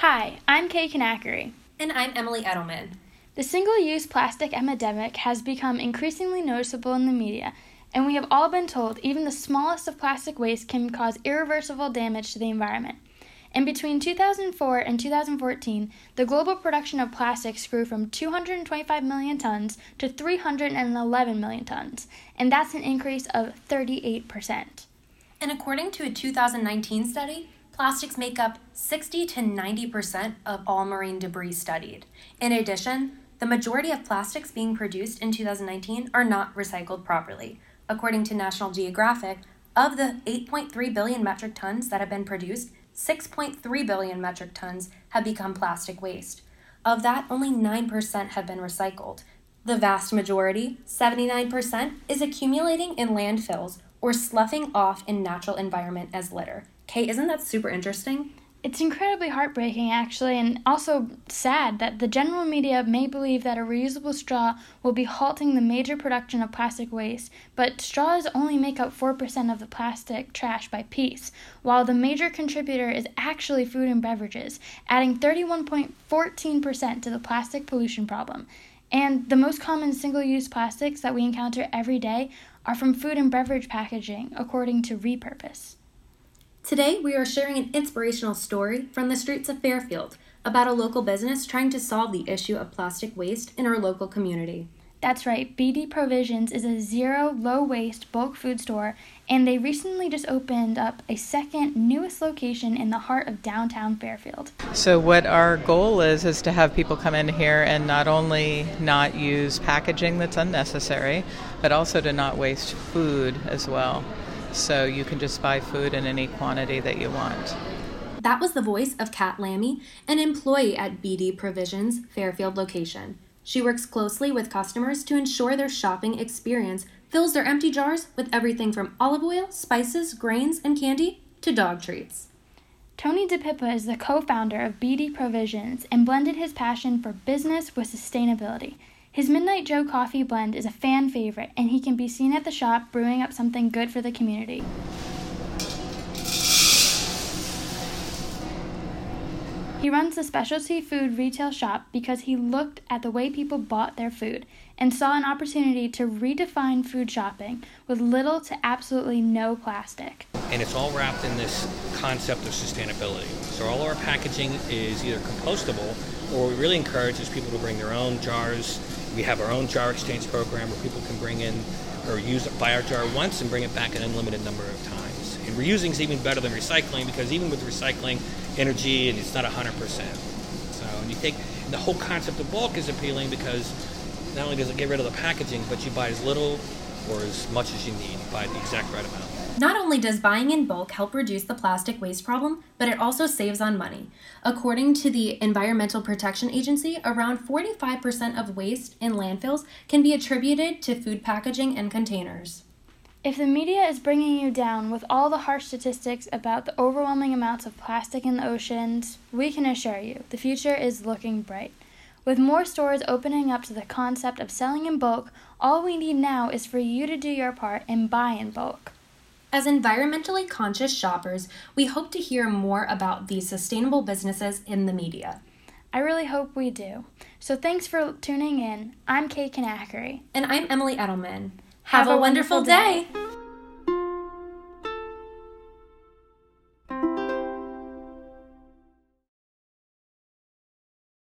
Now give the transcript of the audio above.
Hi, I'm Kay Kanakari. And I'm Emily Edelman. The single use plastic epidemic has become increasingly noticeable in the media, and we have all been told even the smallest of plastic waste can cause irreversible damage to the environment. And between 2004 and 2014, the global production of plastics grew from 225 million tons to 311 million tons, and that's an increase of 38%. And according to a 2019 study, plastics make up 60 to 90% of all marine debris studied. In addition, the majority of plastics being produced in 2019 are not recycled properly. According to National Geographic, of the 8.3 billion metric tons that have been produced, 6.3 billion metric tons have become plastic waste. Of that, only 9% have been recycled. The vast majority, 79%, is accumulating in landfills or sloughing off in natural environment as litter. Kate, isn't that super interesting? It's incredibly heartbreaking, actually, and also sad that the general media may believe that a reusable straw will be halting the major production of plastic waste, but straws only make up 4% of the plastic trash by piece, while the major contributor is actually food and beverages, adding 31.14% to the plastic pollution problem. And the most common single use plastics that we encounter every day are from food and beverage packaging, according to Repurpose. Today, we are sharing an inspirational story from the streets of Fairfield about a local business trying to solve the issue of plastic waste in our local community. That's right, BD Provisions is a zero low waste bulk food store, and they recently just opened up a second, newest location in the heart of downtown Fairfield. So, what our goal is, is to have people come in here and not only not use packaging that's unnecessary, but also to not waste food as well so you can just buy food in any quantity that you want. That was the voice of Kat Lammy, an employee at BD Provisions Fairfield location. She works closely with customers to ensure their shopping experience fills their empty jars with everything from olive oil, spices, grains, and candy to dog treats. Tony DePippa is the co founder of BD Provisions and blended his passion for business with sustainability. His Midnight Joe coffee blend is a fan favorite, and he can be seen at the shop brewing up something good for the community. He runs the specialty food retail shop because he looked at the way people bought their food and saw an opportunity to redefine food shopping with little to absolutely no plastic. And it's all wrapped in this concept of sustainability. So all our packaging is either compostable or we really encourage is people to bring their own jars we have our own jar exchange program where people can bring in or use buy our jar once and bring it back an unlimited number of times. And reusing is even better than recycling because even with recycling, energy and it's not 100%. So and you take the whole concept of bulk is appealing because not only does it get rid of the packaging, but you buy as little or as much as you need. You buy the exact right amount. Not only does buying in bulk help reduce the plastic waste problem, but it also saves on money. According to the Environmental Protection Agency, around 45% of waste in landfills can be attributed to food packaging and containers. If the media is bringing you down with all the harsh statistics about the overwhelming amounts of plastic in the oceans, we can assure you the future is looking bright. With more stores opening up to the concept of selling in bulk, all we need now is for you to do your part and buy in bulk. As environmentally conscious shoppers, we hope to hear more about these sustainable businesses in the media. I really hope we do. So thanks for tuning in. I'm Kay Kanakari. And I'm Emily Edelman. Have, Have a, a, wonderful, wonderful day. day.